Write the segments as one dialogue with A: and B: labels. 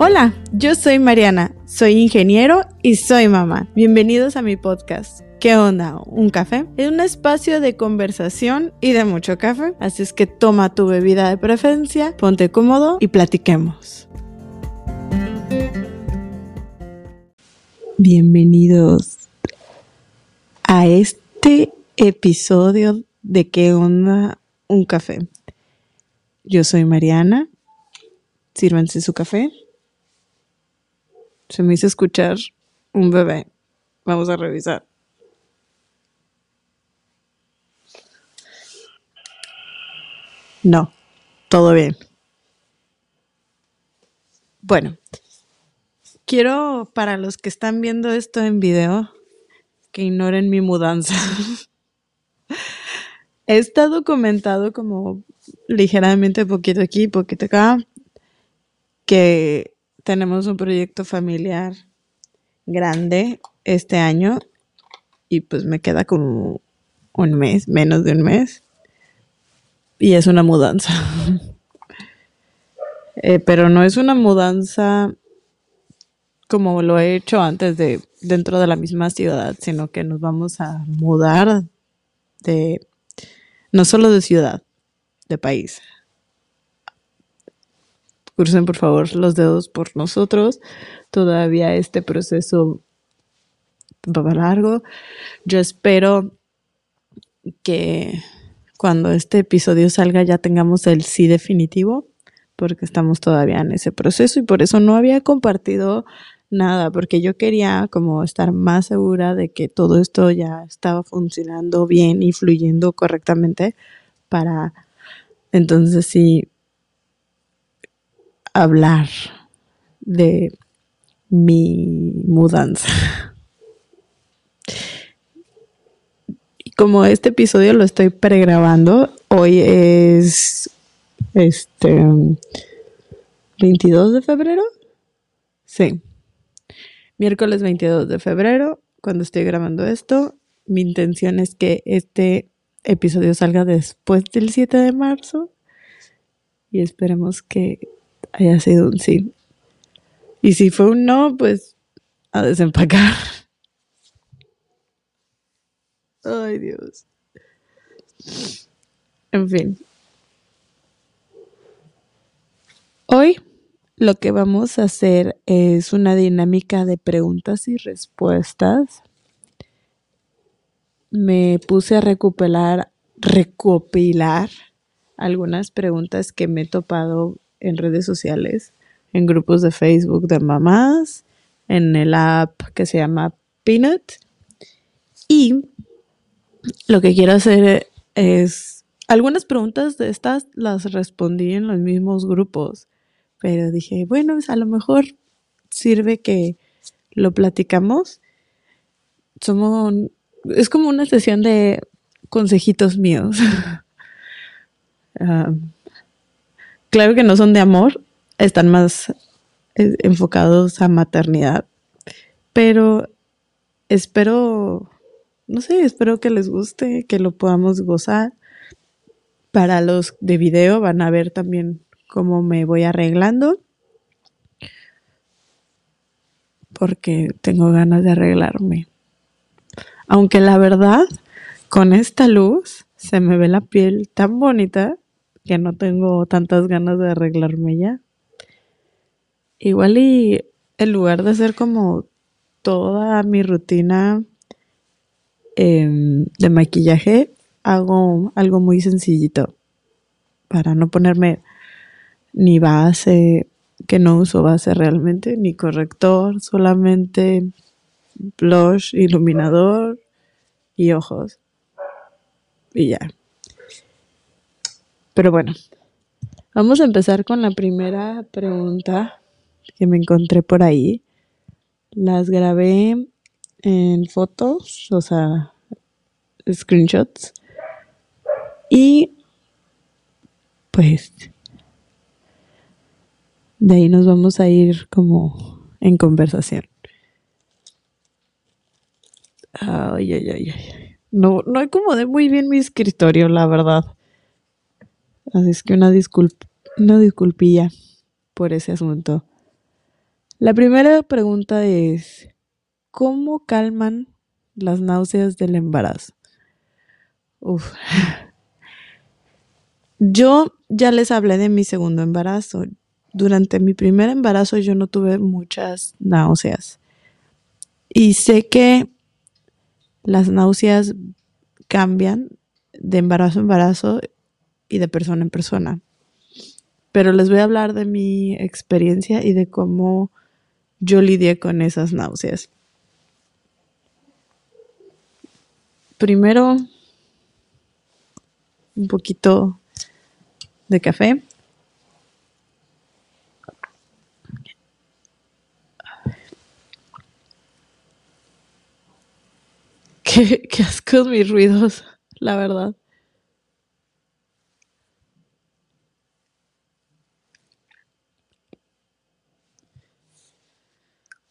A: Hola, yo soy Mariana, soy ingeniero y soy mamá. Bienvenidos a mi podcast. ¿Qué onda? ¿Un café? Es un espacio de conversación y de mucho café, así es que toma tu bebida de preferencia, ponte cómodo y platiquemos. Bienvenidos a este episodio de ¿Qué onda? Un café. Yo soy Mariana. Sírvanse su café. Se me hizo escuchar un bebé. Vamos a revisar. No, todo bien. Bueno, quiero para los que están viendo esto en video que ignoren mi mudanza. Está documentado como ligeramente poquito aquí, poquito acá, que tenemos un proyecto familiar grande este año y pues me queda como un mes, menos de un mes. Y es una mudanza. Eh, pero no es una mudanza como lo he hecho antes de dentro de la misma ciudad, sino que nos vamos a mudar de no solo de ciudad, de país. Crucen por favor los dedos por nosotros. Todavía este proceso va largo. Yo espero que cuando este episodio salga ya tengamos el sí definitivo, porque estamos todavía en ese proceso y por eso no había compartido nada, porque yo quería como estar más segura de que todo esto ya estaba funcionando bien y fluyendo correctamente para entonces sí hablar de mi mudanza. Y como este episodio lo estoy pregrabando, hoy es este 22 de febrero. Sí. Miércoles 22 de febrero, cuando estoy grabando esto, mi intención es que este episodio salga después del 7 de marzo y esperemos que haya sido un sí. Y si fue un no, pues a desempacar. Ay, Dios. En fin. Hoy lo que vamos a hacer es una dinámica de preguntas y respuestas. Me puse a recopilar, recopilar algunas preguntas que me he topado en redes sociales, en grupos de Facebook de mamás, en el app que se llama Peanut. Y lo que quiero hacer es, algunas preguntas de estas las respondí en los mismos grupos, pero dije, bueno, pues a lo mejor sirve que lo platicamos. Somos, es como una sesión de consejitos míos. Ah, claro que no son de amor, están más eh, enfocados a maternidad, pero espero, no sé, espero que les guste, que lo podamos gozar. Para los de video van a ver también cómo me voy arreglando, porque tengo ganas de arreglarme. Aunque la verdad, con esta luz se me ve la piel tan bonita que no tengo tantas ganas de arreglarme ya. Igual y en lugar de hacer como toda mi rutina em, de maquillaje, hago algo muy sencillito para no ponerme ni base, que no uso base realmente, ni corrector, solamente blush, iluminador y ojos. Y ya. Pero bueno, vamos a empezar con la primera pregunta que me encontré por ahí. Las grabé en fotos, o sea, screenshots. Y pues de ahí nos vamos a ir como en conversación. Ay, ay, ay, ay. No, no acomodé muy bien mi escritorio, la verdad. Así es que una una disculpilla por ese asunto. La primera pregunta es, ¿cómo calman las náuseas del embarazo? Uf. Yo ya les hablé de mi segundo embarazo. Durante mi primer embarazo yo no tuve muchas náuseas. Y sé que las náuseas cambian de embarazo a embarazo y de persona en persona. Pero les voy a hablar de mi experiencia y de cómo yo lidié con esas náuseas. Primero, un poquito de café. Qué, qué asco mis ruidos, la verdad.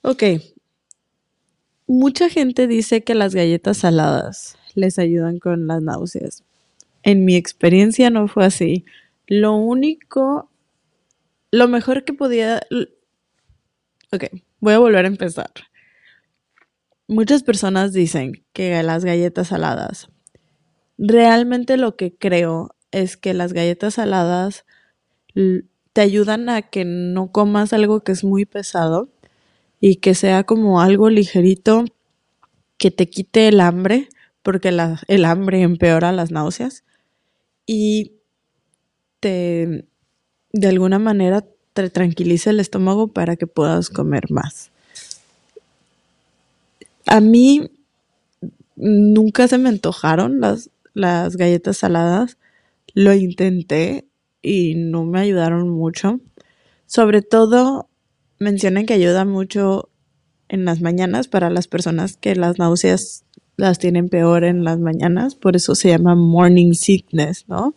A: Ok. Mucha gente dice que las galletas saladas les ayudan con las náuseas. En mi experiencia no fue así. Lo único, lo mejor que podía... Ok, voy a volver a empezar. Muchas personas dicen que las galletas saladas. Realmente lo que creo es que las galletas saladas te ayudan a que no comas algo que es muy pesado y que sea como algo ligerito que te quite el hambre, porque el hambre empeora las náuseas y te, de alguna manera, te tranquiliza el estómago para que puedas comer más. A mí nunca se me antojaron las, las galletas saladas. Lo intenté y no me ayudaron mucho. Sobre todo mencionan que ayuda mucho en las mañanas para las personas que las náuseas las tienen peor en las mañanas, por eso se llama morning sickness, ¿no?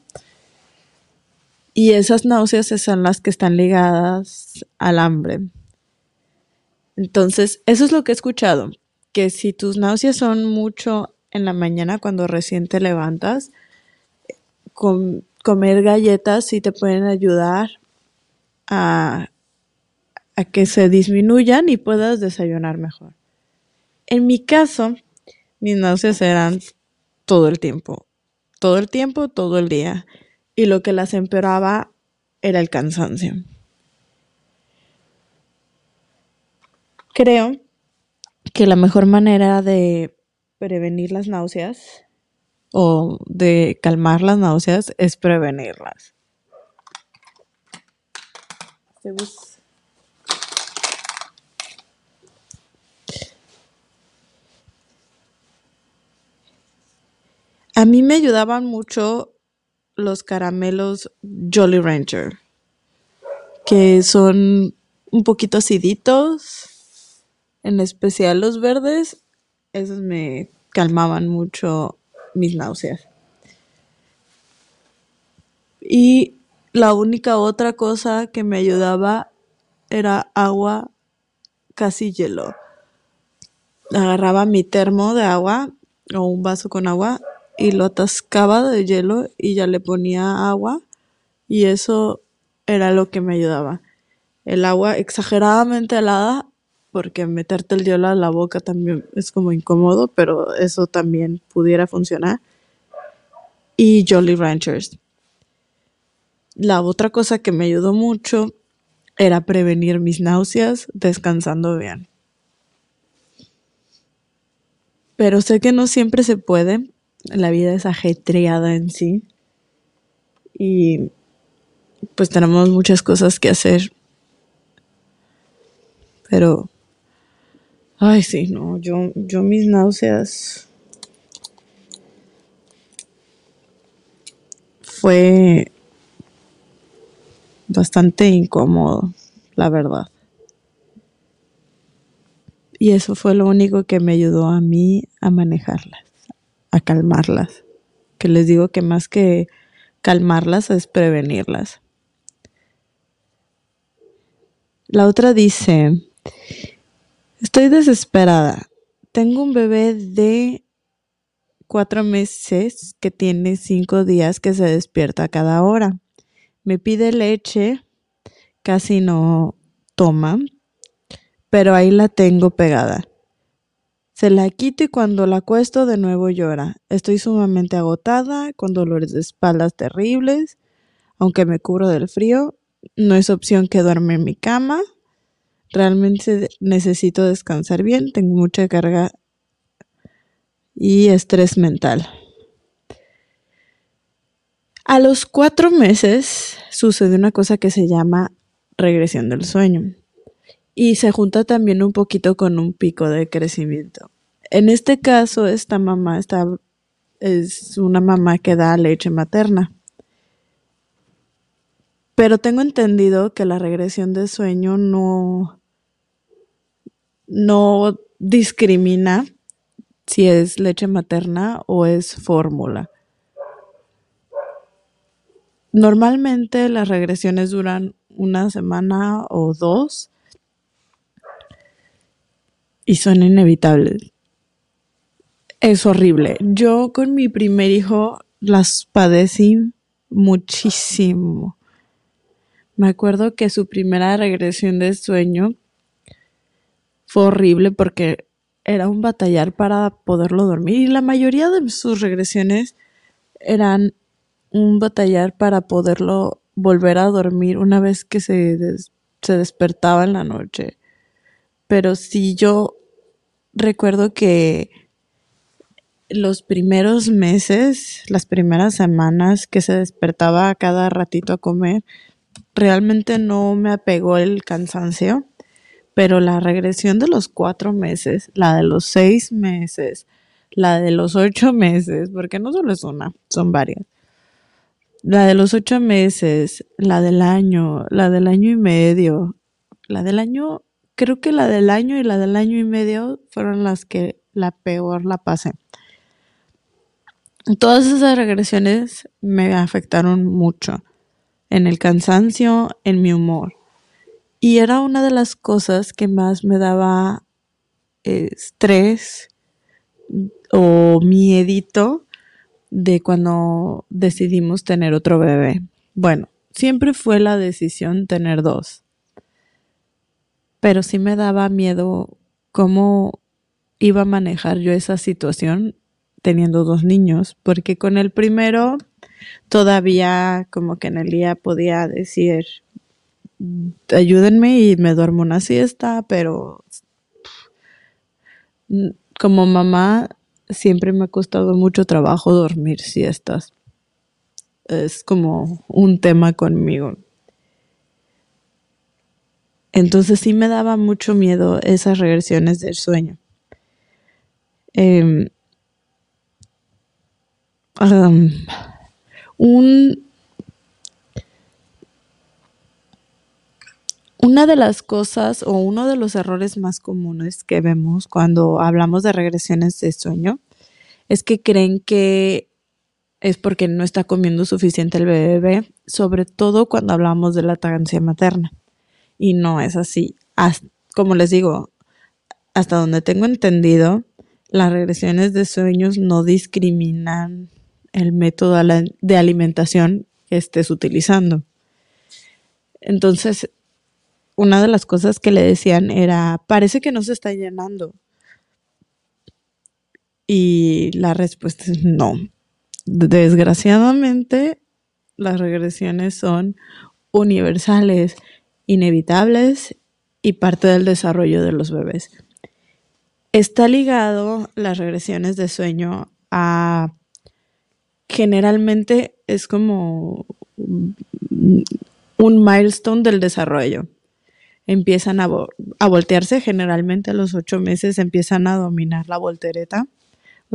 A: Y esas náuseas son las que están ligadas al hambre. Entonces, eso es lo que he escuchado, que si tus náuseas son mucho en la mañana cuando recién te levantas, comer galletas sí te pueden ayudar a a que se disminuyan y puedas desayunar mejor. En mi caso, mis náuseas eran todo el tiempo, todo el tiempo, todo el día. Y lo que las empeoraba era el cansancio. Creo que la mejor manera de prevenir las náuseas o de calmar las náuseas es prevenirlas. A mí me ayudaban mucho los caramelos Jolly Rancher, que son un poquito aciditos, en especial los verdes, esos me calmaban mucho mis náuseas. Y la única otra cosa que me ayudaba era agua casi hielo. Agarraba mi termo de agua o un vaso con agua y lo atascaba de hielo y ya le ponía agua y eso era lo que me ayudaba. El agua exageradamente helada porque meterte el hielo a la boca también es como incómodo, pero eso también pudiera funcionar. Y Jolly Ranchers. La otra cosa que me ayudó mucho era prevenir mis náuseas descansando bien. Pero sé que no siempre se puede la vida es ajetreada en sí y pues tenemos muchas cosas que hacer. Pero, ay, sí, no, yo, yo mis náuseas fue bastante incómodo, la verdad. Y eso fue lo único que me ayudó a mí a manejarlas a calmarlas. Que les digo que más que calmarlas es prevenirlas. La otra dice, estoy desesperada. Tengo un bebé de cuatro meses que tiene cinco días que se despierta cada hora. Me pide leche, casi no toma. pero ahí la tengo pegada. Se la quito y cuando la acuesto de nuevo llora. Estoy sumamente agotada, con dolores de espaldas terribles, aunque me cubro del frío. No es opción que duerme en mi cama. Realmente necesito descansar bien, tengo mucha carga y estrés mental. A los cuatro meses sucede una cosa que se llama regresión del sueño y se junta también un poquito con un pico de crecimiento. En este caso, esta mamá está, es una mamá que da leche materna. Pero tengo entendido que la regresión del sueño no, no discrimina si es leche materna o es fórmula. Normalmente las regresiones duran una semana o dos y son inevitables. Es horrible. Yo con mi primer hijo las padecí muchísimo. Me acuerdo que su primera regresión de sueño fue horrible porque era un batallar para poderlo dormir y la mayoría de sus regresiones eran un batallar para poderlo volver a dormir una vez que se, se despertaba en la noche. Pero sí yo recuerdo que los primeros meses, las primeras semanas que se despertaba cada ratito a comer, realmente no me apegó el cansancio, pero la regresión de los cuatro meses, la de los seis meses, la de los ocho meses, porque no solo es una, son varias, la de los ocho meses, la del año, la del año y medio, la del año, creo que la del año y la del año y medio fueron las que la peor la pasé. Todas esas regresiones me afectaron mucho en el cansancio, en mi humor. Y era una de las cosas que más me daba estrés o miedito de cuando decidimos tener otro bebé. Bueno, siempre fue la decisión tener dos. Pero sí me daba miedo cómo iba a manejar yo esa situación teniendo dos niños, porque con el primero todavía como que en el día podía decir, ayúdenme y me duermo una siesta, pero como mamá siempre me ha costado mucho trabajo dormir siestas. Es como un tema conmigo. Entonces sí me daba mucho miedo esas regresiones del sueño. Em, un, una de las cosas o uno de los errores más comunes que vemos cuando hablamos de regresiones de sueño es que creen que es porque no está comiendo suficiente el bebé, sobre todo cuando hablamos de la lactancia materna. Y no es así. como les digo, hasta donde tengo entendido, las regresiones de sueños no discriminan el método de alimentación que estés utilizando. Entonces, una de las cosas que le decían era, parece que no se está llenando. Y la respuesta es no. Desgraciadamente, las regresiones son universales, inevitables y parte del desarrollo de los bebés. Está ligado las regresiones de sueño a generalmente es como un milestone del desarrollo. Empiezan a, a voltearse, generalmente a los ocho meses empiezan a dominar la voltereta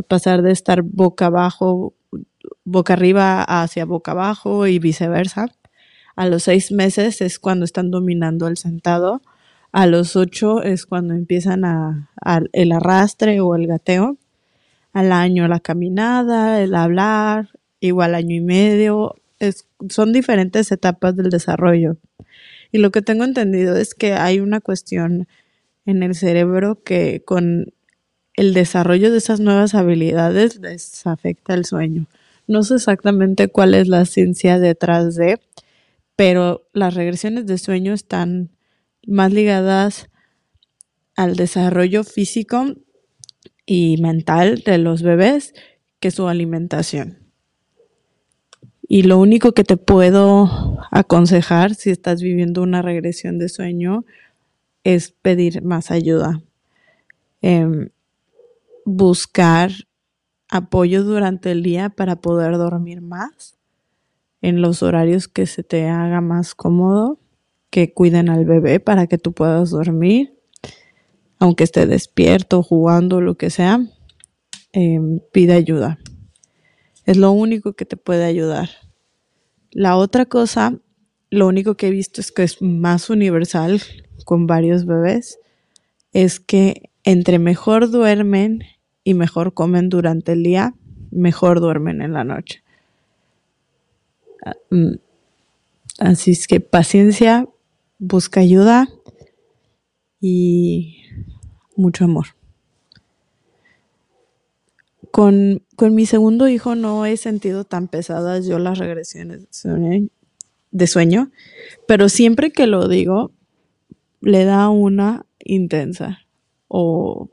A: pasar de estar boca abajo, boca arriba hacia boca abajo y viceversa. A los seis meses es cuando están dominando el sentado. A los ocho es cuando empiezan el arrastre o el gateo. Al año la caminada, el hablar, igual año y medio. Son diferentes etapas del desarrollo. Y lo que tengo entendido es que hay una cuestión en el cerebro que con el desarrollo de esas nuevas habilidades les afecta el sueño. No sé exactamente cuál es la ciencia detrás de, pero las regresiones de sueño están más ligadas al desarrollo físico y mental de los bebés que su alimentación. Y lo único que te puedo aconsejar si estás viviendo una regresión de sueño es pedir más ayuda. Em, buscar apoyo durante el día para poder dormir más en los horarios que se te haga más cómodo, que cuiden al bebé para que tú puedas dormir, aunque esté despierto, jugando, lo que sea, em, pide ayuda. Es lo único que te puede ayudar. La otra cosa, lo único que he visto es que es más universal con varios bebés, es que entre mejor duermen y mejor comen durante el día, mejor duermen en la noche. Ah, mm, así es que paciencia, busca ayuda y mucho amor. Con, mi segundo hijo no he sentido tan pesadas yo las regresiones de sueño, pero siempre que lo digo, le da una intensa o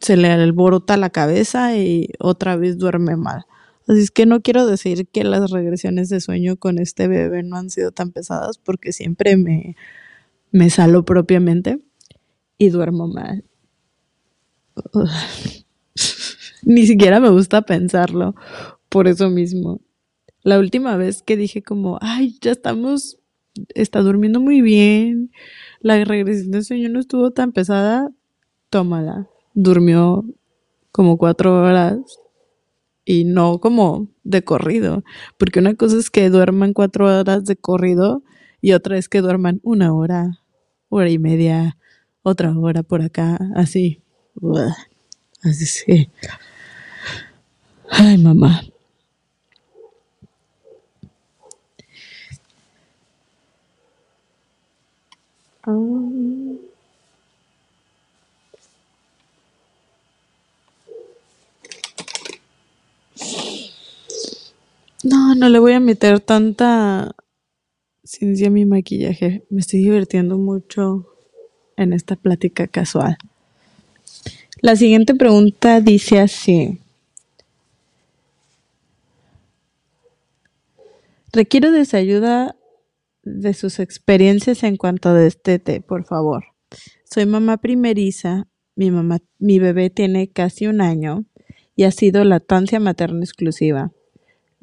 A: se le alborota la cabeza y otra vez duerme mal. Así es que no quiero decir que las regresiones de sueño con este bebé no han sido tan pesadas porque siempre me, me salo propiamente y duermo mal. Ni siquiera me gusta pensarlo por eso mismo. La última vez que dije como, ay, ya estamos, está durmiendo muy bien, la regresión de sueño no estuvo tan pesada, tómala. Durmió como cuatro horas y no como de corrido, porque una cosa es que duerman cuatro horas de corrido y otra es que duerman una hora, hora y media, otra hora por acá, así. Así es Ay, mamá. No, no le voy a meter tanta ciencia a mi maquillaje. Me estoy divirtiendo mucho en esta plática casual. La siguiente pregunta dice así. Requiero desayuda de sus experiencias en cuanto a destete, por favor. Soy mamá primeriza, mi mamá, mi bebé tiene casi un año y ha sido lactancia materna exclusiva.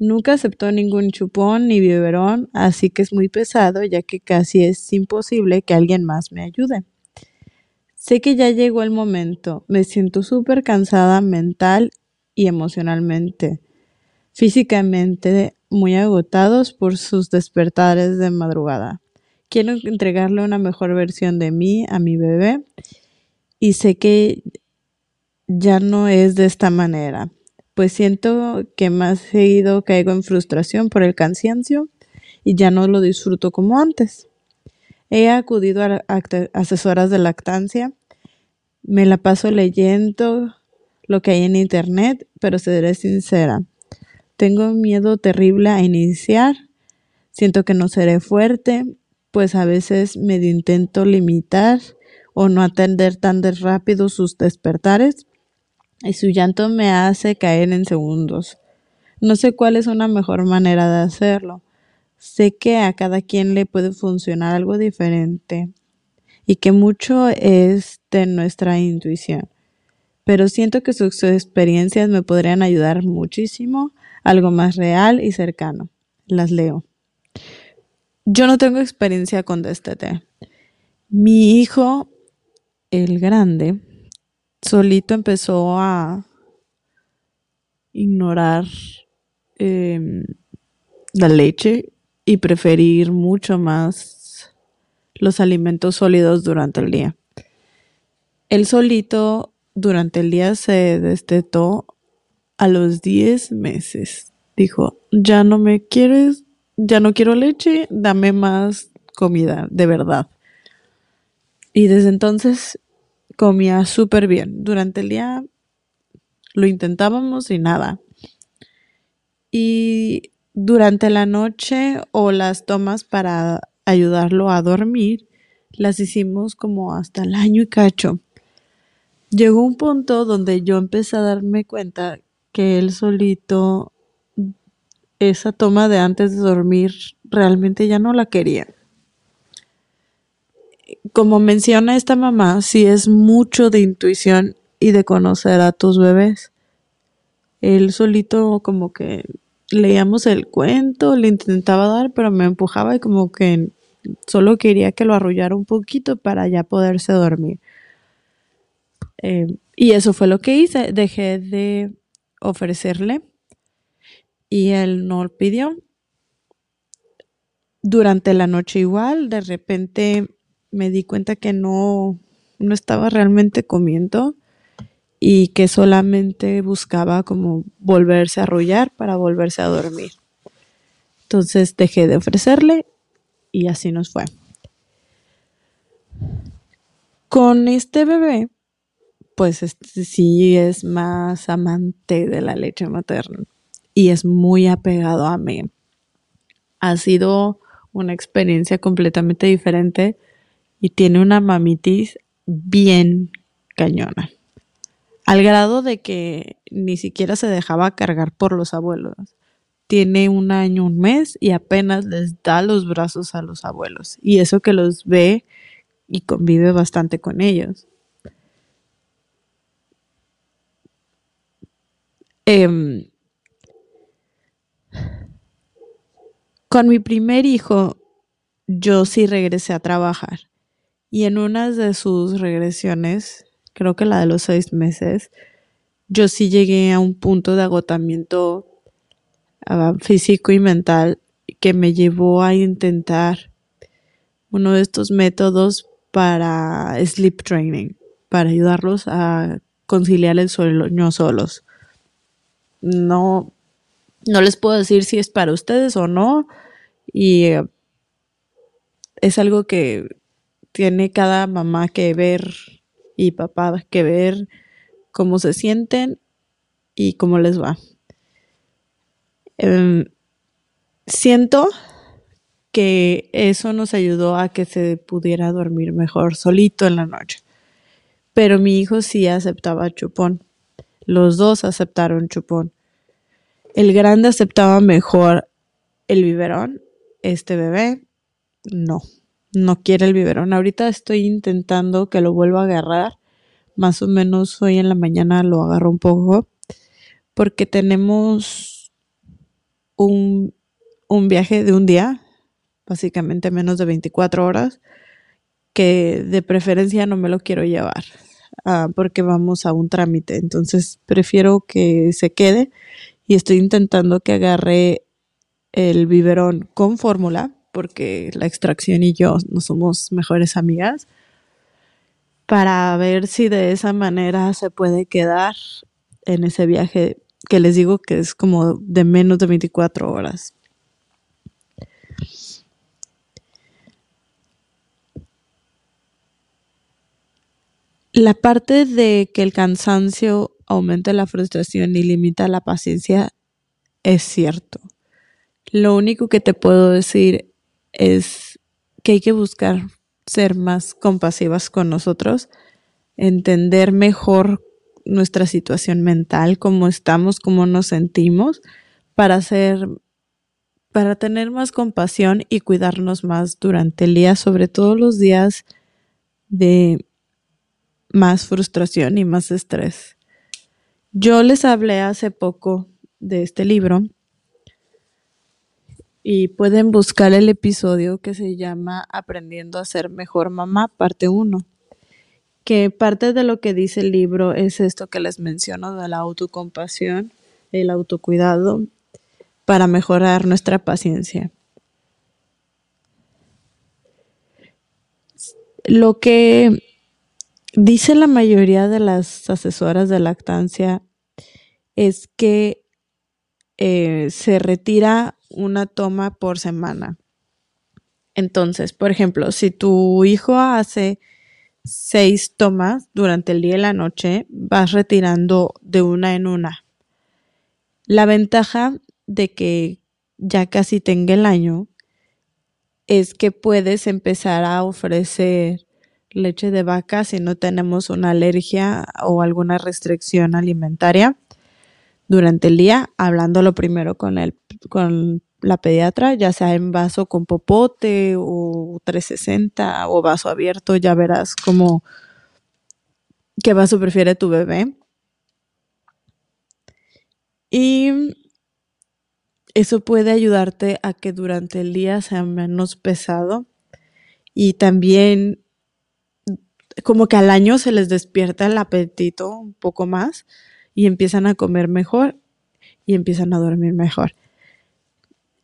A: Nunca aceptó ningún chupón ni biberón, así que es muy pesado ya que casi es imposible que alguien más me ayude. Sé que ya llegó el momento, me siento súper cansada mental y emocionalmente. Físicamente muy agotados por sus despertares de madrugada. Quiero entregarle una mejor versión de mí a mi bebé y sé que ya no es de esta manera, pues siento que más seguido caigo en frustración por el cansancio y ya no lo disfruto como antes. He acudido a asesoras de lactancia, me la paso leyendo lo que hay en internet, pero seré sincera, tengo miedo terrible a iniciar. Siento que no seré fuerte, pues a veces me intento limitar o no atender tan de rápido sus despertares y su llanto me hace caer en segundos. No sé cuál es una mejor manera de hacerlo. Sé que a cada quien le puede funcionar algo diferente y que mucho es de nuestra intuición. Pero siento que sus experiencias me podrían ayudar muchísimo algo más real y cercano. Las leo. Yo no tengo experiencia con DSTT. Mi hijo, el grande, solito empezó a ignorar em, la leche y preferir mucho más los alimentos sólidos durante el día. Él solito durante el día se destetó a los 10 meses. Dijo, ya no me quieres, ya no quiero leche, dame más comida, de verdad. Y desde entonces comía súper bien. Durante el día lo intentábamos y nada. Y durante la noche o las tomas para ayudarlo a dormir, las hicimos como hasta el año y cacho. llegó un punto donde yo empecé a darme cuenta que él solito, esa toma de antes de dormir, realmente ya no la quería. Como menciona esta mamá, sí es mucho de intuición y de conocer a tus bebés. Él solito como que leíamos el cuento, le intentaba dar, pero me empujaba y como que solo quería que lo arrullara un poquito para ya poderse dormir. Eh, y eso fue lo que hice. Dejé de ofrecerle y él no lo pidió. Durante la noche igual, de repente me di cuenta que no, no estaba realmente comiendo y que solamente buscaba como volverse a arrullar para volverse a dormir. Entonces dejé de ofrecerle y así nos fue. Con este bebé, pues este sí es más amante de la leche materna y es muy apegado a mí. Ha sido una experiencia completamente diferente y tiene una mamitis bien cañona. Al grado de que ni siquiera se dejaba cargar por los abuelos. Tiene un año, un mes y apenas les da los brazos a los abuelos. Y eso que los ve y convive bastante con ellos. Em, con mi primer hijo, yo sí regresé a trabajar. Y en una de sus regresiones, creo que la de los seis meses, yo sí llegué a un punto de agotamiento uh, físico y mental que me llevó a intentar uno de estos métodos para sleep training, para ayudarlos a conciliar el sueño solos. No, no les puedo decir si es para ustedes o no. Y uh, es algo que tiene cada mamá que ver y papá que ver cómo se sienten y cómo les va. Em, siento que eso nos ayudó a que se pudiera dormir mejor solito en la noche. Pero mi hijo sí aceptaba chupón. Los dos aceptaron chupón. El grande aceptaba mejor el biberón. Este bebé no no quiere el biberón. Ahorita estoy intentando que lo vuelva a agarrar. Más o menos hoy en la mañana lo agarro un poco. Porque tenemos un, viaje de un día, básicamente menos de 24 horas, que de preferencia no me lo quiero llevar. Ah, porque vamos a un trámite. Entonces prefiero que se quede y estoy intentando que agarre el biberón con fórmula porque la extracción y yo no somos mejores amigas, para ver si de esa manera se puede quedar en ese viaje que les digo que es como de menos de 24 horas. La parte de que el cansancio aumenta la frustración y limita la paciencia es cierto. Lo único que te puedo decir es que hay que buscar ser más compasivas con nosotros, entender mejor nuestra situación mental, cómo estamos, cómo nos sentimos, para para tener más compasión y cuidarnos más durante el día, sobre todo los días de más frustración y más estrés. Yo les hablé hace poco de este libro y pueden buscar el episodio que se llama Aprendiendo a ser mejor mamá, parte 1, que parte de lo que dice el libro es esto que les menciono de la autocompasión, el autocuidado, para mejorar nuestra paciencia. Lo que dice la mayoría de las asesoras de lactancia es que eh, se retira una toma por semana. Entonces, por ejemplo, si tu hijo hace seis tomas durante el día y la noche, vas retirando de una en una. La ventaja de que ya casi tenga el año es que puedes empezar a ofrecer leche de vaca si no tenemos una alergia o alguna restricción alimentaria durante el día, hablándolo primero con, el, con la pediatra, ya sea en vaso con popote o 360 o vaso abierto, ya verás cómo qué vaso prefiere tu bebé. Y eso puede ayudarte a que durante el día sea menos pesado y también como que al año se les despierta el apetito un poco más y empiezan a comer mejor y empiezan a dormir mejor.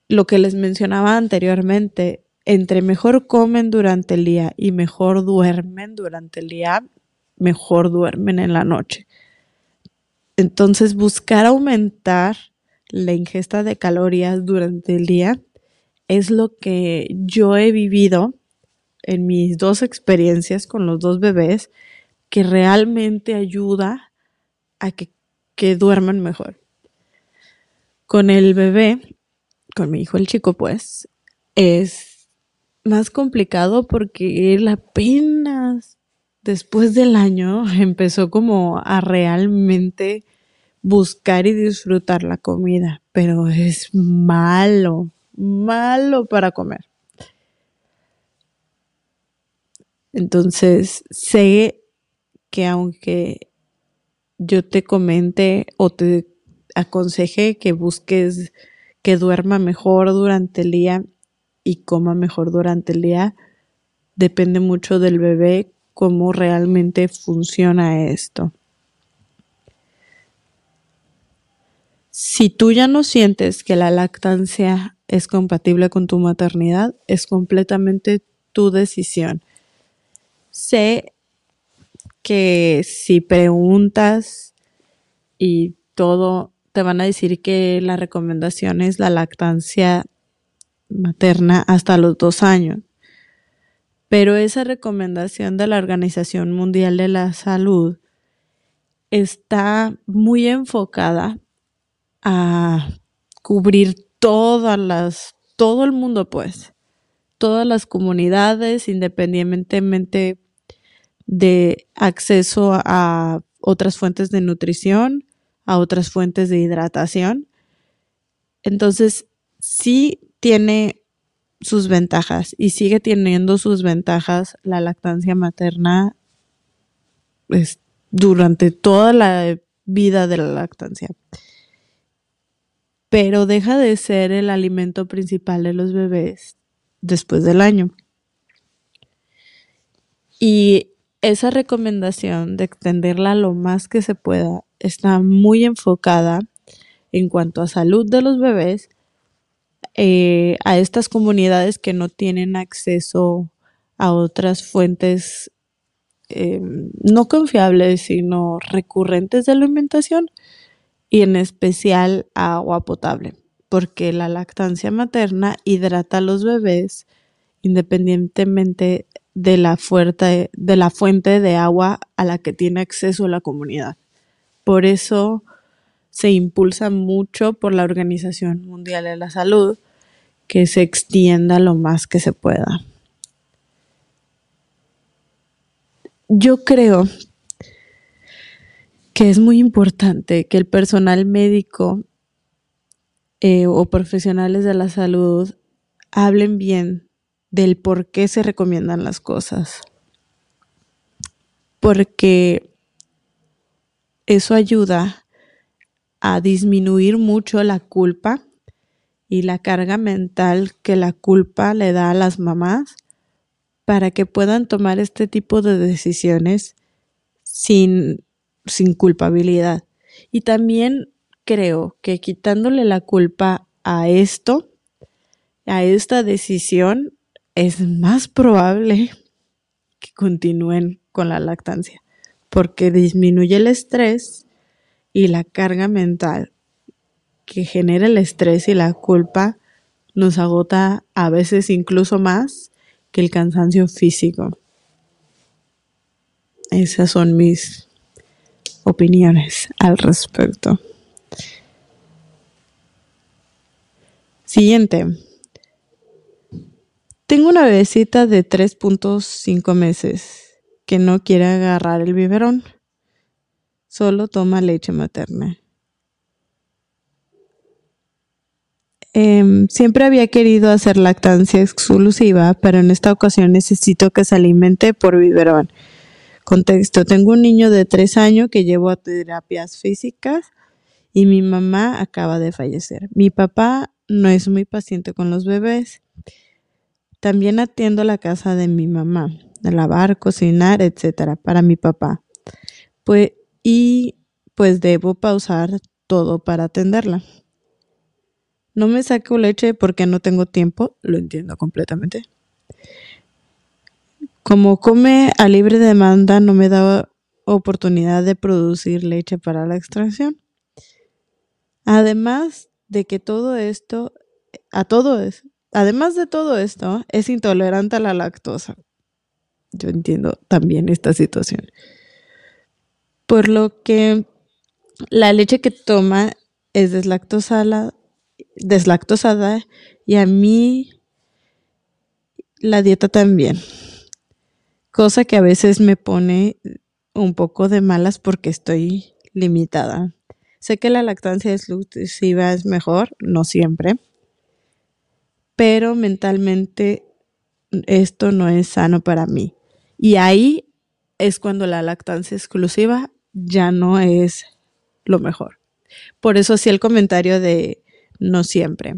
A: Lo que les mencionaba anteriormente, entre mejor comen durante el día y mejor duermen durante el día, mejor duermen en la noche. Entonces, buscar aumentar la ingesta de calorías durante el día es lo que yo he vivido en mis dos experiencias con los dos bebés que realmente ayuda a que, duerman mejor. Con el bebé, con mi hijo el chico, pues, es más complicado porque él apenas después del año empezó como a realmente buscar y disfrutar la comida, pero es malo, malo para comer. Entonces, sé que aunque yo te comente o te aconseje que busques que duerma mejor durante el día y coma mejor durante el día, depende mucho del bebé cómo realmente funciona esto. Si tú ya no sientes que la lactancia es compatible con tu maternidad, es completamente tu decisión. Sé que si preguntas y todo, te van a decir que la recomendación es la lactancia materna hasta los dos años. Pero esa recomendación de la Organización Mundial de la Salud está muy enfocada a cubrir todas las, todo el mundo, pues, todas las comunidades, independientemente de acceso a otras fuentes de nutrición, a otras fuentes de hidratación. Entonces, sí tiene sus ventajas y sigue teniendo sus ventajas la lactancia materna pues, durante toda la vida de la lactancia pero deja de ser el alimento principal de los bebés después del año. Y esa recomendación de extenderla lo más que se pueda está muy enfocada en cuanto a salud de los bebés eh, a estas comunidades que no tienen acceso a otras fuentes eh, no confiables, sino recurrentes de alimentación y en especial agua potable, porque la lactancia materna hidrata a los bebés independientemente de la, fuerte, de la fuente de agua a la que tiene acceso la comunidad. Por eso se impulsa mucho por la Organización Mundial de la Salud que se extienda lo más que se pueda. Yo creo que es muy importante que el personal médico eh, o profesionales de la salud hablen bien del por qué se recomiendan las cosas. Porque eso ayuda a disminuir mucho la culpa y la carga mental que la culpa le da a las mamás para que puedan tomar este tipo de decisiones sin sin culpabilidad. Y también creo que quitándole la culpa a esto, a esta decisión, es más probable que continúen con la lactancia, porque disminuye el estrés y la carga mental que genera el estrés y la culpa nos agota a veces incluso más que el cansancio físico. Esas son mis opiniones al respecto. Siguiente. Tengo una bebecita de 3.5 meses que no quiere agarrar el biberón. Solo toma leche materna. Em, siempre había querido hacer lactancia exclusiva, pero en esta ocasión necesito que se alimente por biberón. Contexto, tengo un niño de tres años que llevo a terapias físicas y mi mamá acaba de fallecer. Mi papá no es muy paciente con los bebés. También atiendo la casa de mi mamá, lavar, cocinar, etcétera, para mi papá. Pues, y pues debo pausar todo para atenderla. No me saco leche porque no tengo tiempo, lo entiendo completamente. Como come a libre demanda, no me da oportunidad de producir leche para la extracción. Además de que todo esto, a todo es, además de todo esto, es intolerante a la lactosa. Yo entiendo también esta situación. Por lo que la leche que toma es deslactosada, deslactosada y a mí la dieta también. Cosa que a veces me pone un poco de malas porque estoy limitada. Sé que la lactancia exclusiva es mejor, no siempre, pero mentalmente esto no es sano para mí. Y ahí es cuando la lactancia exclusiva ya no es lo mejor. Por eso hacía el comentario de no siempre.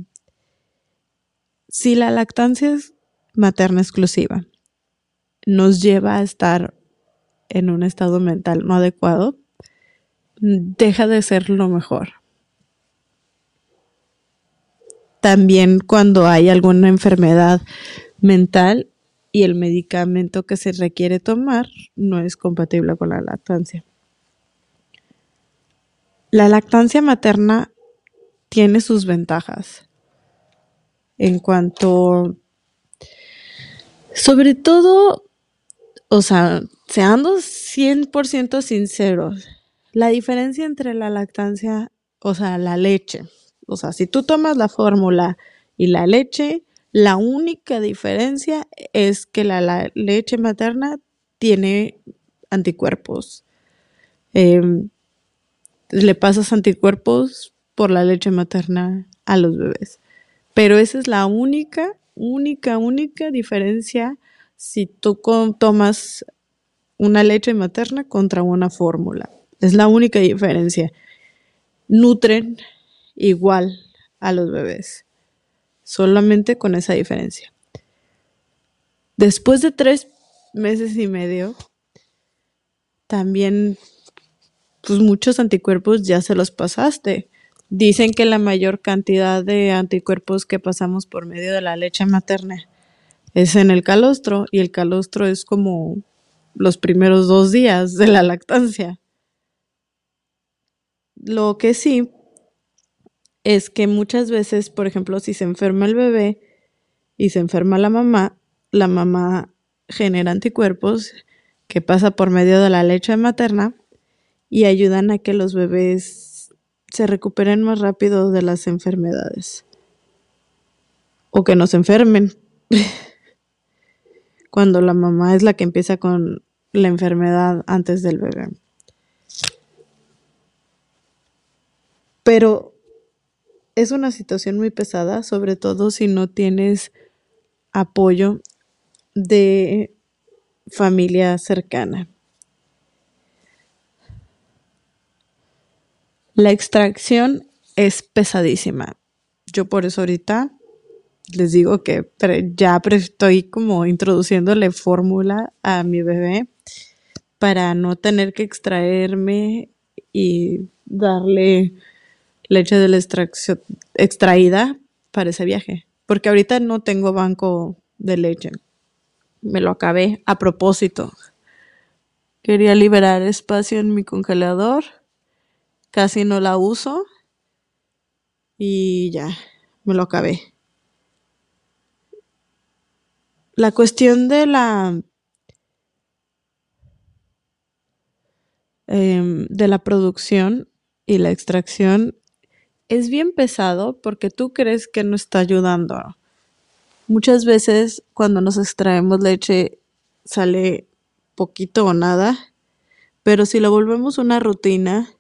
A: Si la lactancia es materna exclusiva nos lleva a estar en un estado mental no adecuado, deja de ser lo mejor. También cuando hay alguna enfermedad mental y el medicamento que se requiere tomar no es compatible con la lactancia. La lactancia materna tiene sus ventajas en cuanto, sobre todo, o sea, seando 100% sinceros, la diferencia entre la lactancia, o sea, la leche, o sea, si tú tomas la fórmula y la leche, la única diferencia es que la, leche materna tiene anticuerpos. Em, le pasas anticuerpos por la leche materna a los bebés. Pero esa es la única, única, única diferencia si tú tomas una leche materna contra una fórmula. Es la única diferencia. Nutren igual a los bebés, solamente con esa diferencia. Después de tres meses y medio, también pues muchos anticuerpos ya se los pasaste. Dicen que la mayor cantidad de anticuerpos que pasamos por medio de la leche materna es en el calostro y el calostro es como los primeros dos días de la lactancia. Lo que sí es que muchas veces, por ejemplo, si se enferma el bebé y se enferma la mamá, la mamá genera anticuerpos que pasa por medio de la leche materna y ayudan a que los bebés se recuperen más rápido de las enfermedades. O que no se enfermen. Cuando la mamá es la que empieza con la enfermedad antes del bebé. Pero es una situación muy pesada, sobre todo si no tienes apoyo de familia cercana. La extracción es pesadísima. Yo por eso ahorita les digo que ya estoy como introduciéndole fórmula a mi bebé para no tener que extraerme y darle leche de la extraída para ese viaje. Porque ahorita no tengo banco de leche. Me lo acabé a propósito. Quería liberar espacio en mi congelador casi no la uso y ya, me lo acabé. La cuestión de la em, de la producción y la extracción es bien pesado porque tú crees que no está ayudando. Muchas veces cuando nos extraemos leche sale poquito o nada, pero si lo volvemos una rutina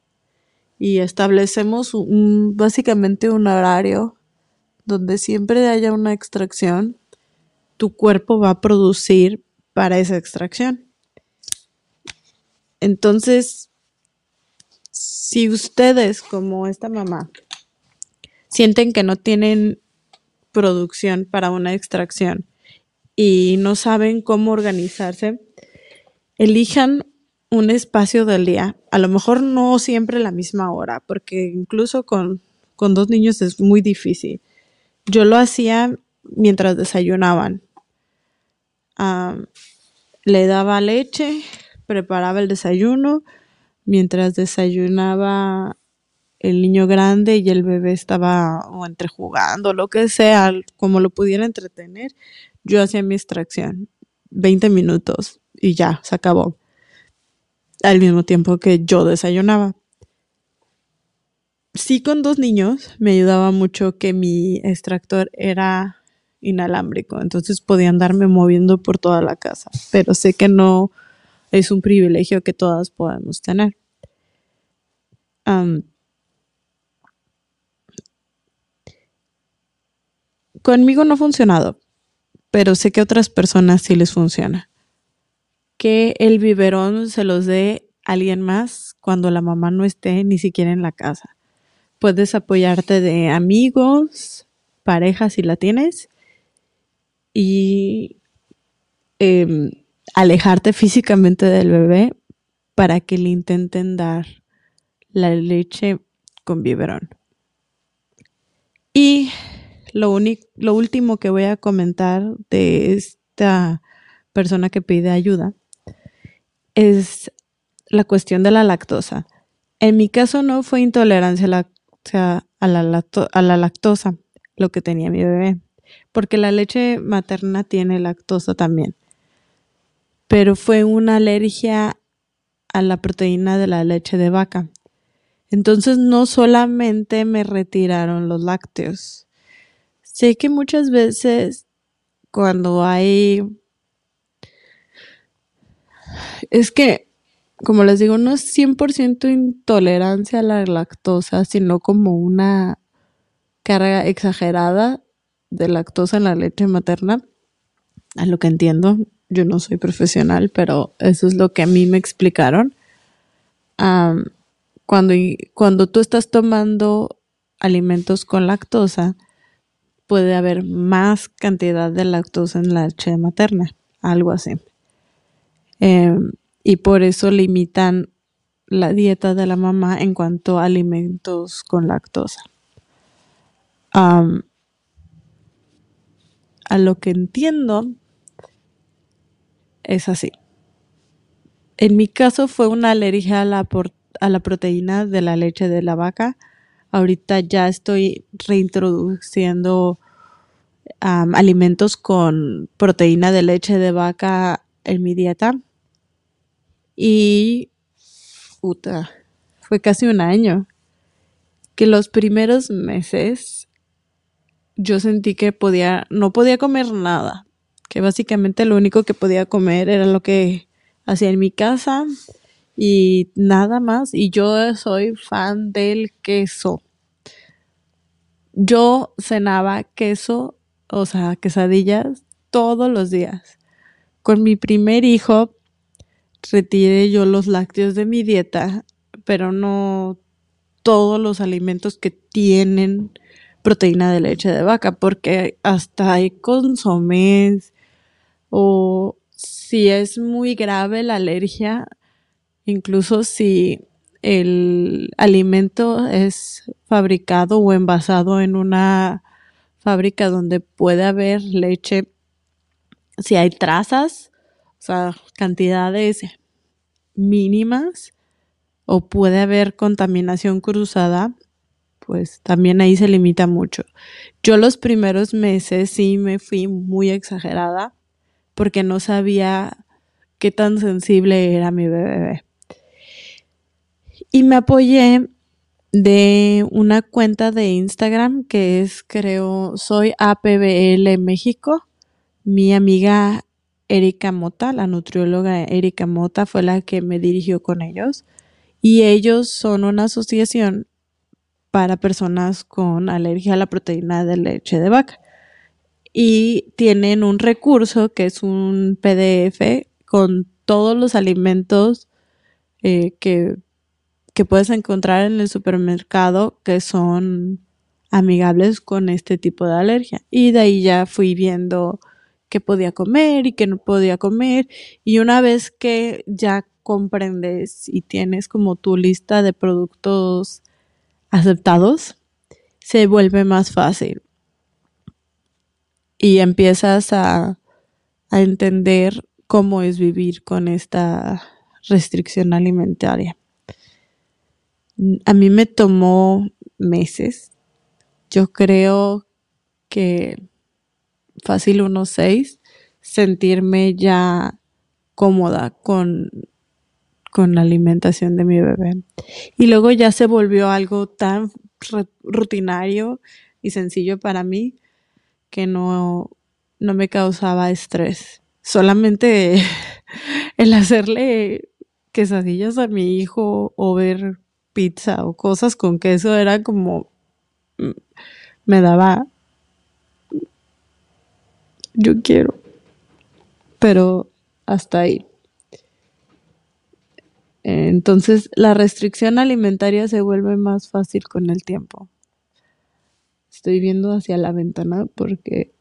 A: y establecemos básicamente un horario donde siempre haya una extracción, tu cuerpo va a producir para esa extracción. Entonces, si ustedes, como esta mamá, sienten que no tienen producción para una extracción y no saben cómo organizarse, elijan un espacio del día. A lo mejor no siempre la misma hora, porque incluso con, con dos niños es muy difícil. Yo lo hacía mientras desayunaban. le daba leche, preparaba el desayuno, mientras desayunaba el niño grande y el bebé estaba o entre jugando, lo que sea, como lo pudiera entretener, yo hacía mi extracción. 20 minutos y ya, se acabó. Al mismo tiempo que yo desayunaba. Sí, con dos niños me ayudaba mucho que mi extractor era inalámbrico, entonces podía andarme moviendo por toda la casa, pero sé que no es un privilegio que todas podemos tener. Conmigo no ha funcionado, pero sé que a otras personas sí les funciona. Que el biberón se los dé alguien más cuando la mamá no esté ni siquiera en la casa. Puedes apoyarte de amigos, pareja si la tienes, y em, alejarte físicamente del bebé para que le intenten dar la leche con biberón. Y lo, lo último que voy a comentar de esta persona que pide ayuda es la cuestión de la lactosa. En mi caso no fue intolerancia a la, a la lactosa lo que tenía mi bebé, porque la leche materna tiene lactosa también, pero fue una alergia a la proteína de la leche de vaca. Entonces no solamente me retiraron los lácteos, Sé que muchas veces cuando hay... Es que, como les digo, no es 100% intolerancia a la lactosa, sino como una carga exagerada de lactosa en la leche materna. A lo que entiendo, yo no soy profesional, pero eso es lo que a mí me explicaron. cuando, cuando tú estás tomando alimentos con lactosa, puede haber más cantidad de lactosa en la leche materna, algo así. Em, y por eso limitan la dieta de la mamá en cuanto a alimentos con lactosa. a lo que entiendo es así. En mi caso fue una alergia a la, a la proteína de la leche de la vaca Ahorita ya estoy reintroduciendo alimentos con proteína de leche de vaca en mi dieta. Y puta, fue casi un año que los primeros meses yo sentí que podía, no podía comer nada, que básicamente lo único que podía comer era lo que hacía en mi casa y nada más. Y yo soy fan del queso. Yo cenaba queso, o sea, quesadillas todos los días. Con mi primer hijo retiré yo los lácteos de mi dieta, pero no todos los alimentos que tienen proteína de leche de vaca, porque hasta hay consomés o si es muy grave la alergia, incluso si el alimento es fabricado o envasado en una fábrica donde puede haber leche, si hay trazas, o sea, cantidades mínimas, o puede haber contaminación cruzada, pues también ahí se limita mucho. Yo los primeros meses sí me fui muy exagerada porque no sabía qué tan sensible era mi bebé y me apoyé de una cuenta de Instagram que es, creo, soy APBL México. Mi amiga Erika Mota, la nutrióloga Erika Mota fue la que me dirigió con ellos y ellos son una asociación para personas con alergia a la proteína de leche de vaca y tienen un recurso que es un PDF con todos los alimentos eh, que, que puedes encontrar en el supermercado que son amigables con este tipo de alergia. Y de ahí ya fui viendo qué podía comer y qué no podía comer. Y una vez que ya comprendes y tienes como tu lista de productos aceptados, se vuelve más fácil. Y empiezas a, entender cómo es vivir con esta restricción alimentaria. A mí me tomó meses. Yo creo que fácil unos seis, sentirme ya cómoda con, con la alimentación de mi bebé. Y luego ya se volvió algo tan rutinario y sencillo para mí que no, no me causaba estrés. Solamente el hacerle quesadillas a mi hijo o ver pizza o cosas con queso era como mm, me daba yo quiero, pero hasta ahí. Entonces la restricción alimentaria se vuelve más fácil con el tiempo. Estoy viendo hacia la ventana porque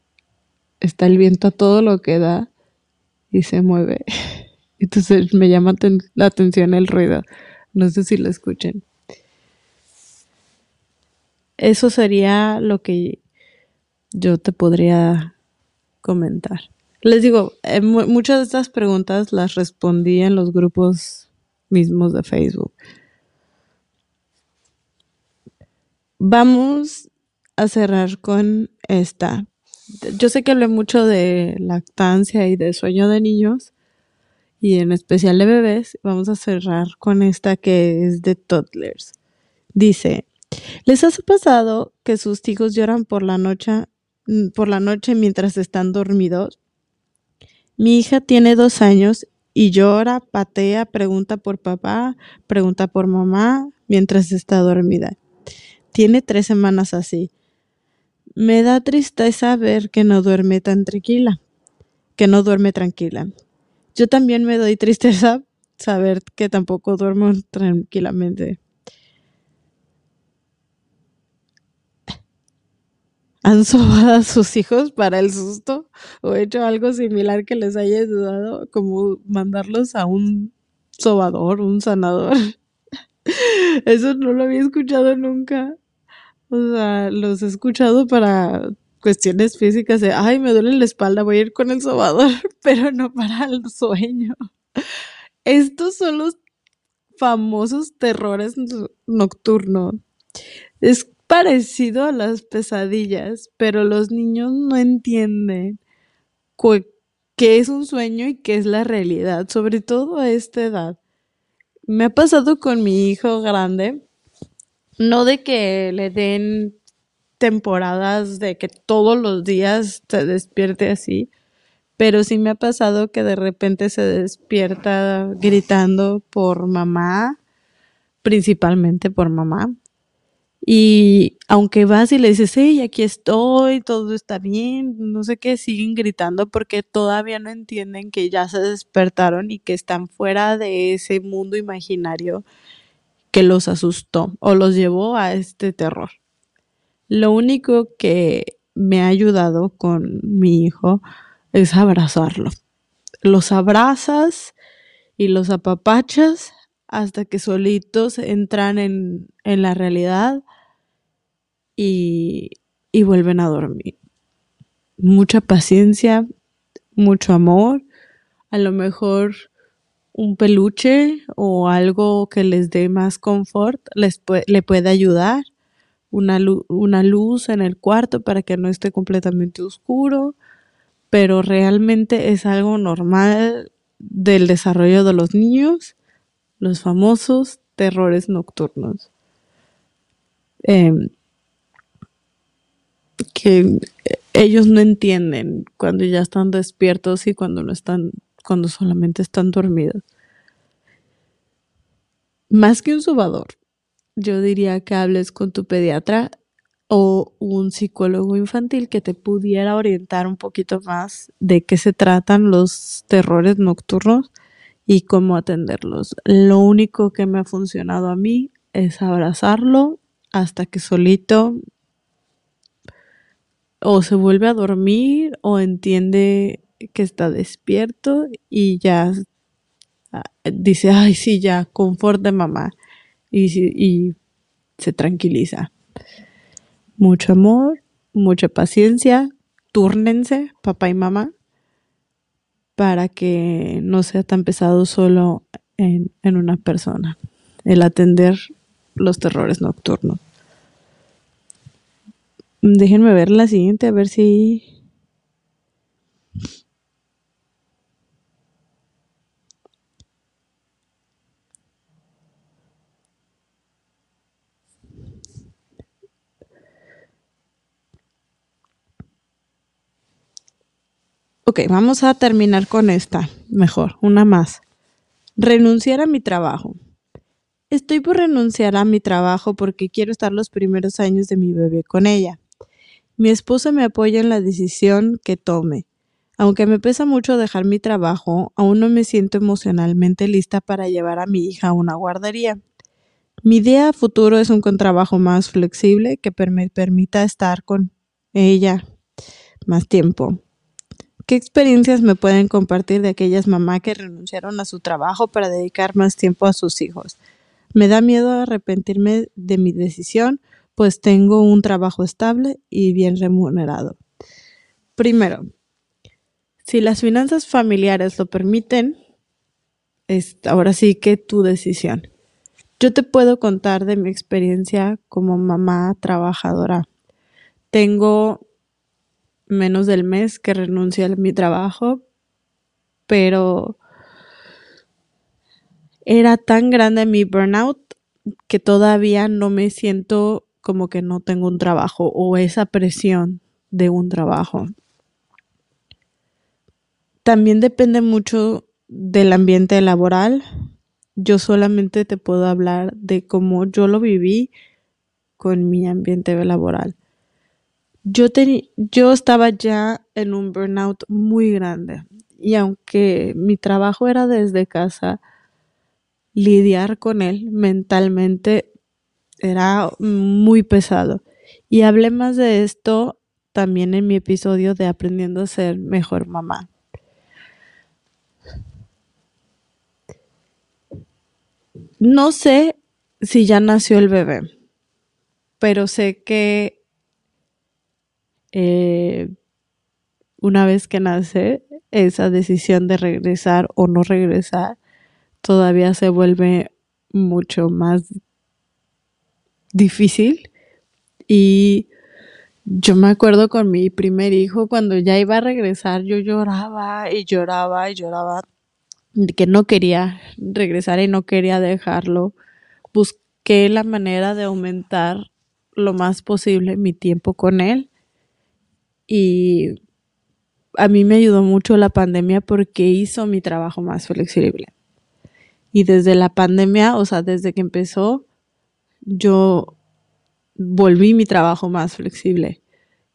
A: está el viento a todo lo que da y se mueve. Entonces me llama la atención el ruido. No sé si lo escuchen. Eso sería lo que yo te podría comentar. Les digo, eh, muchas de estas preguntas las respondí en los grupos mismos de Facebook. Vamos a cerrar con esta. Yo sé que hablé mucho de lactancia y de sueño de niños y en especial de bebés. Vamos a cerrar con esta que es de toddlers. Dice, ¿les ha pasado que sus hijos lloran por la noche Mm, por la noche mientras están dormidos. Mi hija tiene dos años y llora, patea, pregunta por papá, pregunta por mamá mientras está dormida. Tiene tres semanas así. Me da tristeza ver que no duerme tan tranquila, que no duerme tranquila. Yo también me doy tristeza saber que tampoco duermo tranquilamente. Han sobado a sus hijos para el susto o hecho algo similar que les haya ayudado, como mandarlos a un sobador, un sanador. Eso no lo había escuchado nunca. O sea, los he escuchado para cuestiones físicas ay, me duele la espalda, voy a ir con el sobador, pero no para el sueño. Estos son los famosos terrores nocturnos. Es parecido a las pesadillas, pero los niños no entienden qué es un sueño y qué es la realidad, sobre todo a esta edad. Me ha pasado con mi hijo grande, no de que le den temporadas de que todos los días se despierte así, pero sí me ha pasado que de repente se despierta gritando por mamá, principalmente por mamá, y aunque vas y le dices, hey, aquí estoy, todo está bien, no sé qué, siguen gritando porque todavía no entienden que ya se despertaron y que están fuera de ese mundo imaginario que los asustó o los llevó a este terror. Lo único que me ha ayudado con mi hijo es abrazarlo. Los abrazas y los apapachas hasta que solitos entran en, en la realidad y, vuelven a dormir. Mucha paciencia, mucho amor, a lo mejor un peluche o algo que les dé más confort les le puede ayudar. Una, una luz en el cuarto para que no esté completamente oscuro, pero realmente es algo normal del desarrollo de los niños, los famosos terrores nocturnos. Em, que ellos no entienden cuando ya están despiertos y cuando no están, cuando solamente están dormidos. Más que un subador, yo diría que hables con tu pediatra o un psicólogo infantil que te pudiera orientar un poquito más de qué se tratan los terrores nocturnos y cómo atenderlos. Lo único que me ha funcionado a mí es abrazarlo hasta que solito o se vuelve a dormir o entiende que está despierto y ya ah, dice, ay, sí, ya, confort de mamá y, y se tranquiliza. Mucho amor, mucha paciencia, túrnense, papá y mamá, para que no sea tan pesado solo en, en una persona el atender los terrores nocturnos. Déjenme ver la siguiente, a ver si... Ok, vamos a terminar con esta. Mejor, una más. Renunciar a mi trabajo. Estoy por renunciar a mi trabajo porque quiero estar los primeros años de mi bebé con ella. Mi esposo me apoya en la decisión que tome. Aunque me pesa mucho dejar mi trabajo, aún no me siento emocionalmente lista para llevar a mi hija a una guardería. Mi idea futuro es un contrabajo más flexible que me permita estar con ella más tiempo. ¿Qué experiencias me pueden compartir de aquellas mamás que renunciaron a su trabajo para dedicar más tiempo a sus hijos? Me da miedo arrepentirme de mi decisión pues tengo un trabajo estable y bien remunerado. Primero, si las finanzas familiares lo permiten, es ahora sí que tu decisión. Yo te puedo contar de mi experiencia como mamá trabajadora. Tengo menos del mes que renuncié a mi trabajo, pero era tan grande mi burnout que todavía no me siento como que no tengo un trabajo o esa presión de un trabajo. También depende mucho del ambiente laboral. Yo solamente te puedo hablar de cómo yo lo viví con mi ambiente laboral. Yo, yo estaba ya en un burnout muy grande y aunque mi trabajo era desde casa, lidiar con él mentalmente era muy pesado. Y hablé más de esto también en mi episodio de Aprendiendo a ser mejor mamá. No sé si ya nació el bebé, pero sé que eh, una vez que nace, esa decisión de regresar o no regresar todavía se vuelve mucho más difícil. Y yo me acuerdo con mi primer hijo, cuando ya iba a regresar, yo lloraba y lloraba y lloraba que no quería regresar y no quería dejarlo. Busqué la manera de aumentar lo más posible mi tiempo con él. Y a mí me ayudó mucho la pandemia porque hizo mi trabajo más flexible. Y desde la pandemia, o sea, desde que empezó, yo volví mi trabajo más flexible.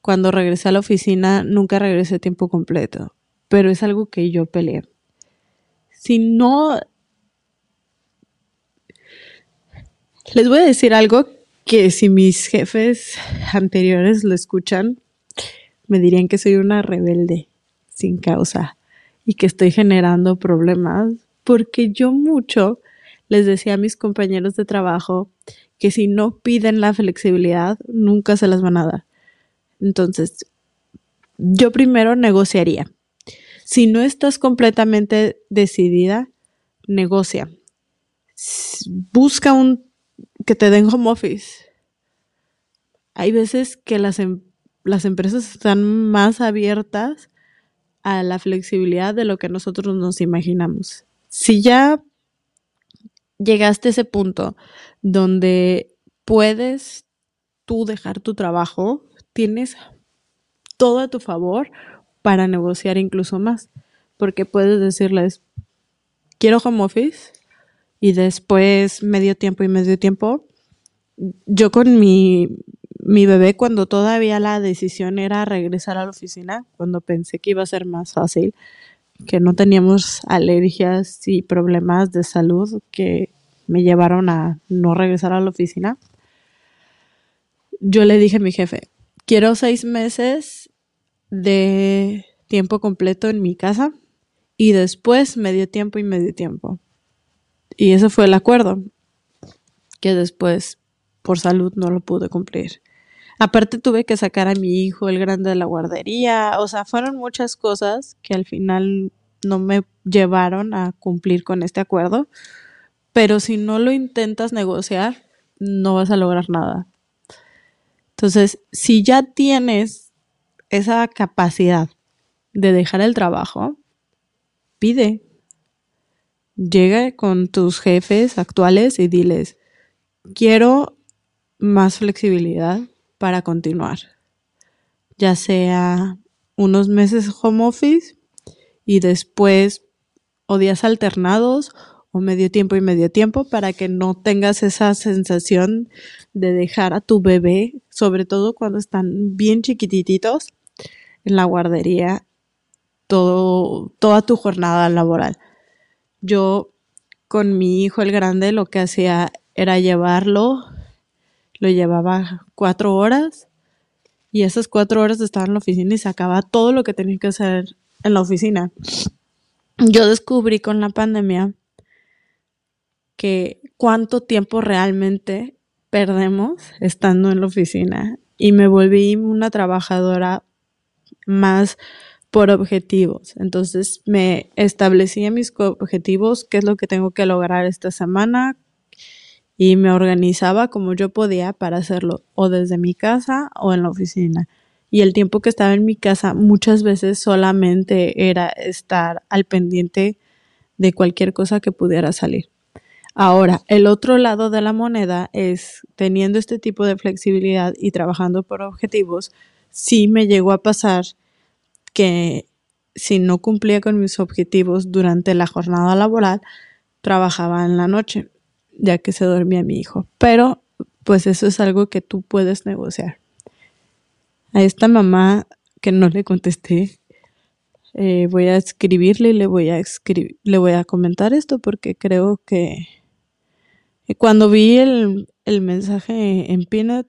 A: Cuando regresé a la oficina, nunca regresé a tiempo completo, pero es algo que yo peleé. Si no... Les voy a decir algo que si mis jefes anteriores lo escuchan, me dirían que soy una rebelde sin causa y que estoy generando problemas porque yo mucho les decía a mis compañeros de trabajo que si no piden la flexibilidad, nunca se las van a dar. Entonces, yo primero negociaría. Si no estás completamente decidida, negocia. Busca un que te den home office. Hay veces que las, em, las empresas están más abiertas a la flexibilidad de lo que nosotros nos imaginamos. Si ya llegaste a ese punto donde puedes tú dejar tu trabajo, tienes todo a tu favor para negociar incluso más. Porque puedes decirles, quiero home office y después medio tiempo y medio tiempo. Yo con mi, mi bebé, cuando todavía la decisión era regresar a la oficina, cuando pensé que iba a ser más fácil, que no teníamos alergias y problemas de salud que me llevaron a no regresar a la oficina, yo le dije a mi jefe, quiero seis meses de tiempo completo en mi casa y después medio tiempo y medio tiempo. Y ese fue el acuerdo, que después por salud no lo pude cumplir. Aparte tuve que sacar a mi hijo, el grande de la guardería, o sea, fueron muchas cosas que al final no me llevaron a cumplir con este acuerdo, pero si no lo intentas negociar, no vas a lograr nada. Entonces, si ya tienes esa capacidad de dejar el trabajo, pide. Llega con tus jefes actuales y diles, quiero más flexibilidad para continuar. Ya sea unos meses home office y después o días alternados o medio tiempo y medio tiempo para que no tengas esa sensación de dejar a tu bebé, sobre todo cuando están bien chiquititos, en la guardería todo, toda tu jornada laboral. Yo con mi hijo el grande lo que hacía era llevarlo, lo llevaba cuatro horas y esas cuatro horas estaba en la oficina y sacaba todo lo que tenía que hacer en la oficina. Yo descubrí con la pandemia que cuánto tiempo realmente perdemos estando en la oficina y me volví una trabajadora más por objetivos. Entonces me establecí mis objetivos, qué es lo que tengo que lograr esta semana y me organizaba como yo podía para hacerlo o desde mi casa o en la oficina. Y el tiempo que estaba en mi casa muchas veces solamente era estar al pendiente de cualquier cosa que pudiera salir. Ahora, el otro lado de la moneda es teniendo este tipo de flexibilidad y trabajando por objetivos, sí me llegó a pasar que si no cumplía con mis objetivos durante la jornada laboral, trabajaba en la noche, ya que se dormía mi hijo. Pero, pues eso es algo que tú puedes negociar. A esta mamá que no le contesté, eh, voy a escribirle y le voy a le voy a comentar esto porque creo que cuando vi el, mensaje en Peanut,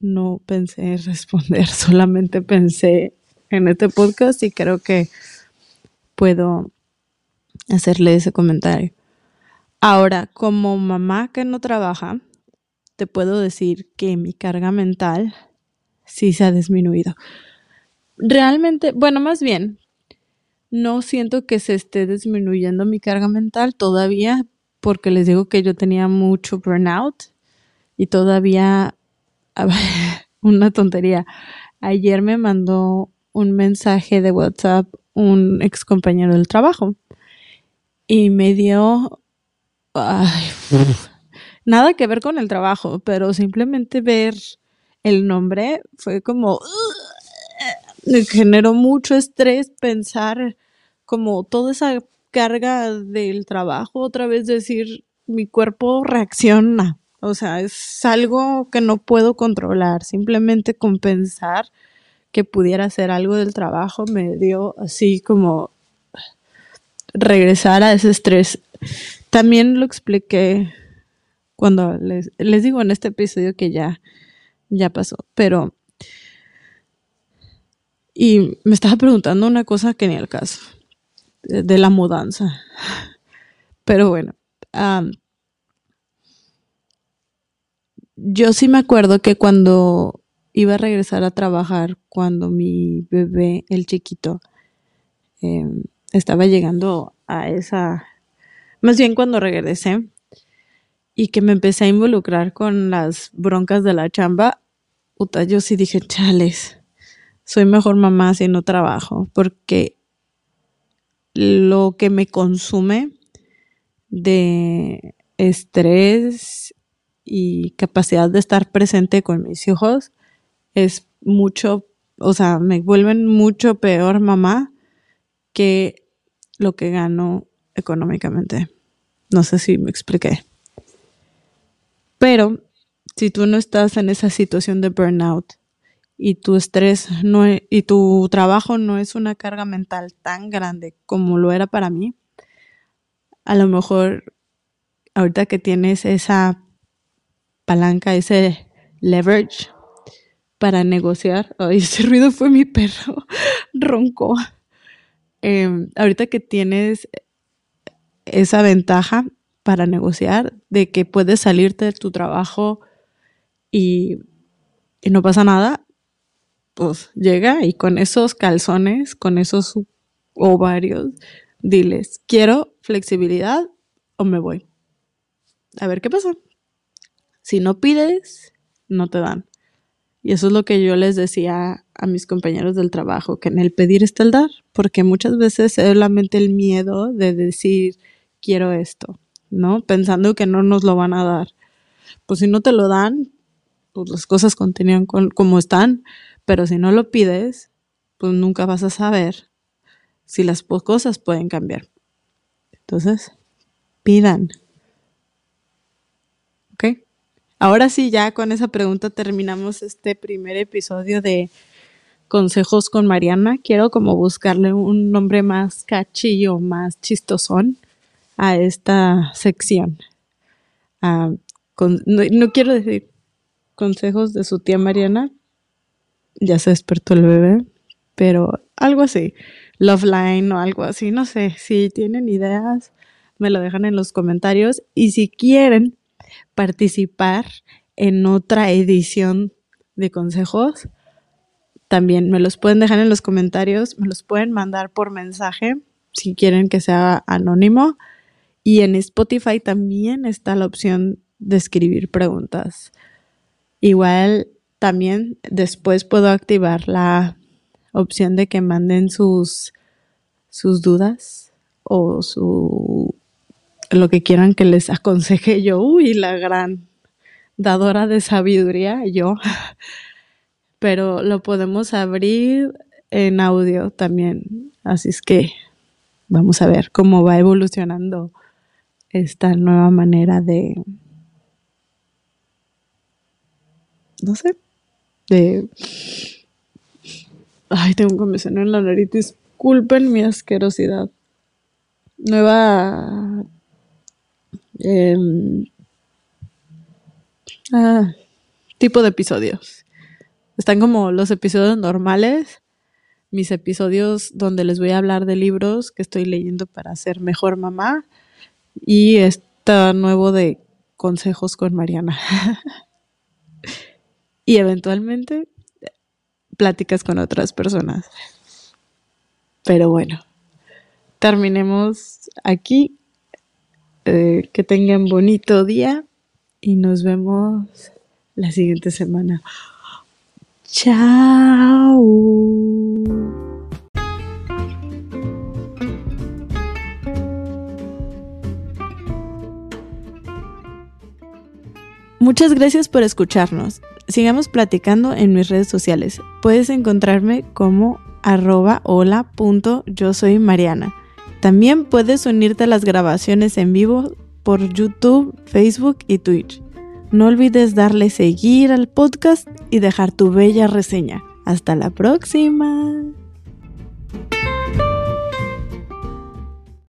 A: no pensé responder, solamente pensé en este podcast y creo que puedo hacerle ese comentario. Ahora, como mamá que no trabaja, te puedo decir que mi carga mental sí se ha disminuido. Realmente, bueno, más bien, no siento que se esté disminuyendo mi carga mental todavía, porque les digo que yo tenía mucho burnout y todavía una tontería. Ayer me mandó un mensaje de WhatsApp un ex compañero del trabajo y me dio nada que ver con el trabajo, pero simplemente ver el nombre fue como me generó mucho estrés pensar como toda esa carga del trabajo, otra vez decir, mi cuerpo reacciona. O sea, es algo que no puedo controlar. Simplemente compensar que pudiera hacer algo del trabajo me dio así como regresar a ese estrés. También lo expliqué cuando les, les digo en este episodio que ya, ya pasó, pero... Y me estaba preguntando una cosa que ni al caso de la mudanza. Pero bueno, yo sí me acuerdo que cuando iba a regresar a trabajar, cuando mi bebé, el chiquito, em, estaba llegando a esa, más bien cuando regresé y que me empecé a involucrar con las broncas de la chamba, yo sí dije, chales, soy mejor mamá si no trabajo, porque lo que me consume de estrés y capacidad de estar presente con mis hijos es mucho o sea, me vuelven mucho peor mamá que lo que gano económicamente. No sé si me expliqué. Pero si tú no estás en esa situación de burnout y tu estrés no e, y tu trabajo no es una carga mental tan grande como lo era para mí, a lo mejor ahorita que tienes esa palanca, ese leverage para negociar, ay, ese ruido fue mi perro, roncó. Em, ahorita que tienes esa ventaja para negociar de que puedes salirte de tu trabajo y, y no pasa nada, pues llega y con esos calzones, con esos ovarios, diles, quiero flexibilidad o me voy. A ver qué pasa. Si no pides, no te dan. Y eso es lo que yo les decía a mis compañeros del trabajo, que en el pedir está el dar, porque muchas veces es solamente el miedo de decir, quiero esto, ¿no? Pensando que no nos lo van a dar. Pues si no te lo dan, pues las cosas continúan como están, pero si no lo pides, pues nunca vas a saber si las cosas pueden cambiar. Entonces, pidan. ¿Ok? Ahora sí, ya con esa pregunta terminamos este primer episodio de Consejos con Mariana. Quiero como buscarle un nombre más cachillo, más chistosón a esta sección. Ah, no, quiero decir consejos de su tía Mariana, ya se despertó el bebé, pero algo así, Love Line o algo así, no sé, si tienen ideas, me lo dejan en los comentarios y si quieren participar en otra edición de consejos, también me los pueden dejar en los comentarios, me los pueden mandar por mensaje si quieren que sea anónimo y en Spotify también está la opción de escribir preguntas. Igual también después puedo activar la opción de que manden sus, sus dudas o su lo que quieran que les aconseje yo. Uy, la gran dadora de sabiduría, yo. Pero lo podemos abrir en audio también. Así es que vamos a ver cómo va evolucionando esta nueva manera de, no sé, de... Ay, tengo un comezón en la nariz, disculpen mi asquerosidad. Nueva... Em, ah, tipo de episodios. Están como los episodios normales, mis episodios donde les voy a hablar de libros que estoy leyendo para ser mejor mamá y está nuevo de consejos con Mariana. y eventualmente pláticas con otras personas. Pero bueno, terminemos aquí. Eh, que tengan bonito día y nos vemos la siguiente semana. Chao. Muchas gracias por escucharnos. Sigamos platicando en mis redes sociales. Puedes encontrarme como arroba hola yo soy Mariana. También puedes unirte a las grabaciones en vivo por YouTube, Facebook y Twitch. No olvides darle seguir al podcast y dejar tu bella reseña. Hasta la próxima.